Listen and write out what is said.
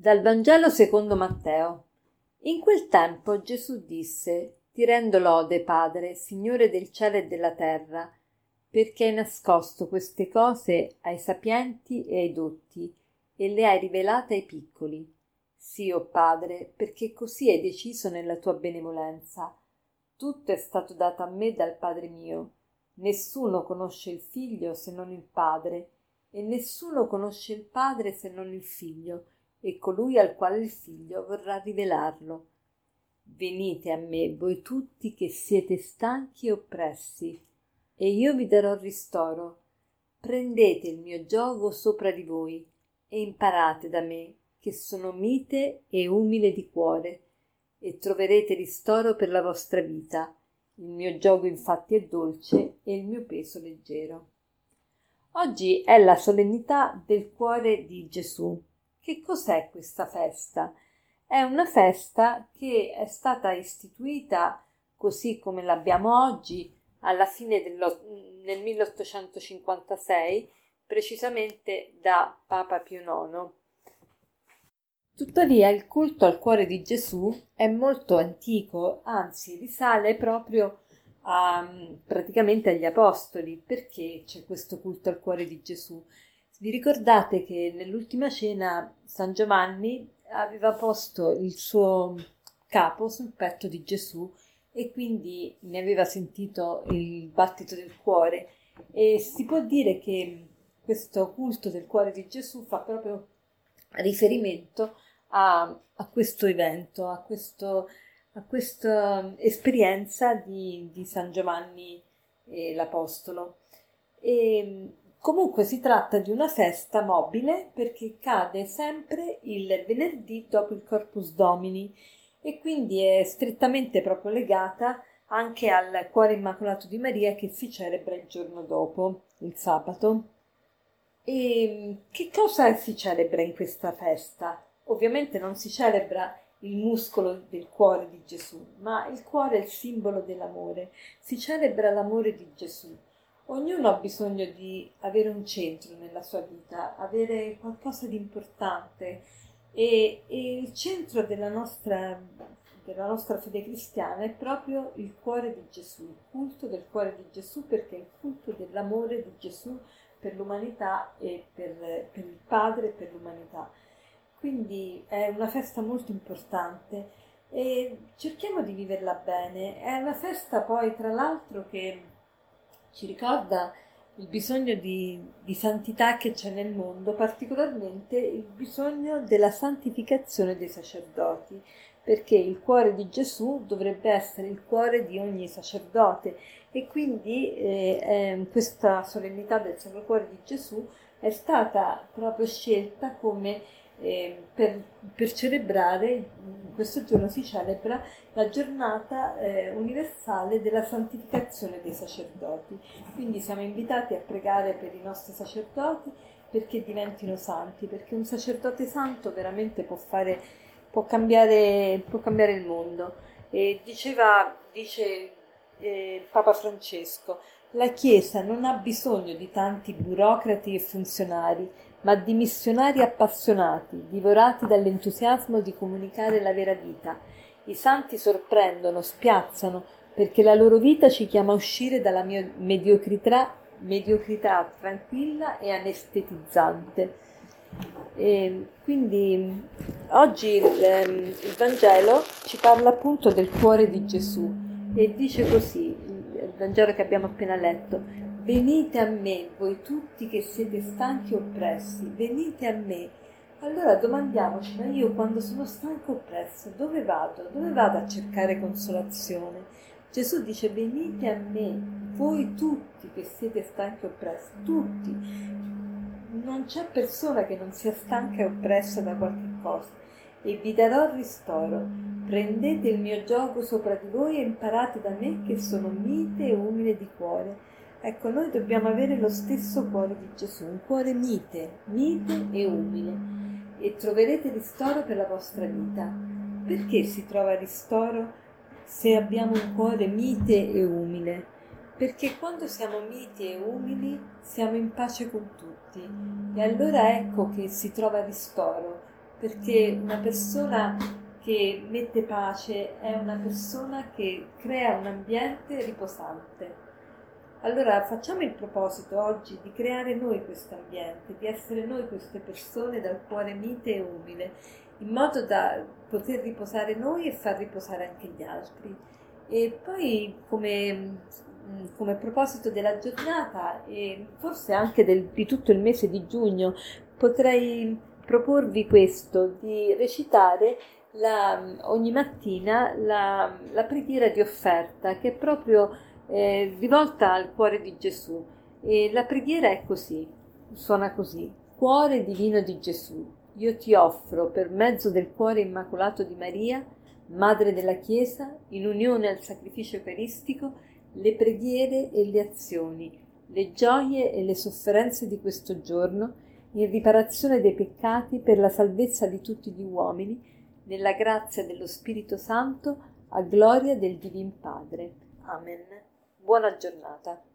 Dal Vangelo secondo Matteo. In quel tempo Gesù disse: Ti rendo lode, Padre, Signore del cielo e della terra, perché hai nascosto queste cose ai sapienti e ai dotti e le hai rivelate ai piccoli. Sì, o oh Padre, perché così hai deciso nella tua benevolenza. Tutto è stato dato a me dal Padre mio. Nessuno conosce il figlio se non il Padre, e nessuno conosce il Padre se non il figlio e colui al quale il figlio vorrà rivelarlo. Venite a me, voi tutti che siete stanchi e oppressi, e io vi darò ristoro. Prendete il mio giogo sopra di voi e imparate da me, che sono mite e umile di cuore, e troverete ristoro per la vostra vita. Il mio giogo infatti è dolce e il mio peso leggero. Oggi è la solennità del cuore di Gesù che cos'è questa festa? È una festa che è stata istituita così come l'abbiamo oggi alla fine nel 1856 precisamente da Papa Pio IX. Tuttavia il culto al cuore di Gesù è molto antico, anzi risale proprio a, praticamente agli Apostoli. Perché c'è questo culto al cuore di Gesù? Vi ricordate che nell'ultima cena San Giovanni aveva posto il suo capo sul petto di Gesù e quindi ne aveva sentito il battito del cuore e si può dire che questo culto del cuore di Gesù fa proprio riferimento a, a questo evento, a, questo, a questa esperienza di, di San Giovanni eh, l'Apostolo. E Comunque si tratta di una festa mobile perché cade sempre il venerdì dopo il Corpus Domini e quindi è strettamente proprio legata anche al Cuore Immacolato di Maria che si celebra il giorno dopo, il sabato. E che cosa si celebra in questa festa? Ovviamente non si celebra il muscolo del cuore di Gesù, ma il cuore è il simbolo dell'amore. Si celebra l'amore di Gesù Ognuno ha bisogno di avere un centro nella sua vita, avere qualcosa di importante e, e il centro della nostra, della nostra fede cristiana è proprio il cuore di Gesù, il culto del cuore di Gesù perché è il culto dell'amore di Gesù per l'umanità e per, per il Padre e per l'umanità. Quindi è una festa molto importante e cerchiamo di viverla bene. È una festa poi, tra l'altro, che ci ricorda il bisogno di, di, santità che c'è nel mondo, particolarmente il bisogno della santificazione dei sacerdoti, perché il cuore di Gesù dovrebbe essere il cuore di ogni sacerdote. E quindi eh, eh, questa solennità del Sacro Cuore di Gesù è stata proprio scelta come eh, per, per, celebrare, questo giorno si celebra la giornata eh, universale della santificazione dei sacerdoti. Quindi siamo invitati a pregare per i nostri sacerdoti perché diventino santi, perché un sacerdote santo veramente può, fare, può, cambiare, può cambiare il mondo. E diceva, dice eh, Papa Francesco, la Chiesa non ha bisogno di tanti burocrati e funzionari, ma di missionari appassionati, divorati dall'entusiasmo di comunicare la vera vita. I santi sorprendono, spiazzano, perché la loro vita ci chiama a uscire dalla mediocrità, mediocrità tranquilla e anestetizzante. E quindi oggi il, ehm, il Vangelo ci parla appunto del cuore di Gesù e dice così, Vangelo che abbiamo appena letto, Venite a me, voi tutti che siete stanchi e oppressi, venite a me. Allora domandiamoci, ma io quando sono stanco e oppresso, dove vado? Dove vado a cercare consolazione? Gesù dice, venite a me, voi tutti che siete stanchi e oppressi, tutti. Non c'è persona che non sia stanca e oppressa da qualche cosa e vi darò ristoro. Prendete il mio gioco sopra di voi e imparate da me che sono mite e umile di cuore Ecco, noi dobbiamo avere lo stesso cuore di Gesù, un cuore mite, mite e umile, e troverete ristoro per la vostra vita. Perché si trova ristoro se abbiamo un cuore mite e umile? Perché quando siamo miti e umili siamo in pace con tutti. E allora ecco che si trova ristoro, perché una persona che mette pace è una persona che crea un ambiente riposante. Allora facciamo il proposito oggi di creare noi questo ambiente, di essere noi queste persone dal cuore mite e umile, in modo da poter riposare noi e far riposare anche gli altri. E poi come, come proposito della giornata e forse anche del, di tutto il mese di giugno potrei proporvi questo, di recitare la, ogni mattina la, la, preghiera di offerta che è proprio eh, rivolta al cuore di Gesù. E la preghiera è così, suona così. Cuore divino di Gesù, io ti offro per mezzo del cuore immacolato di Maria, Madre della Chiesa, in unione al sacrificio eucaristico, le preghiere e le azioni, le gioie e le sofferenze di questo giorno, in riparazione dei peccati per la salvezza di tutti gli uomini, nella grazia dello Spirito Santo, a gloria del Divin Padre. Amen. Buona giornata.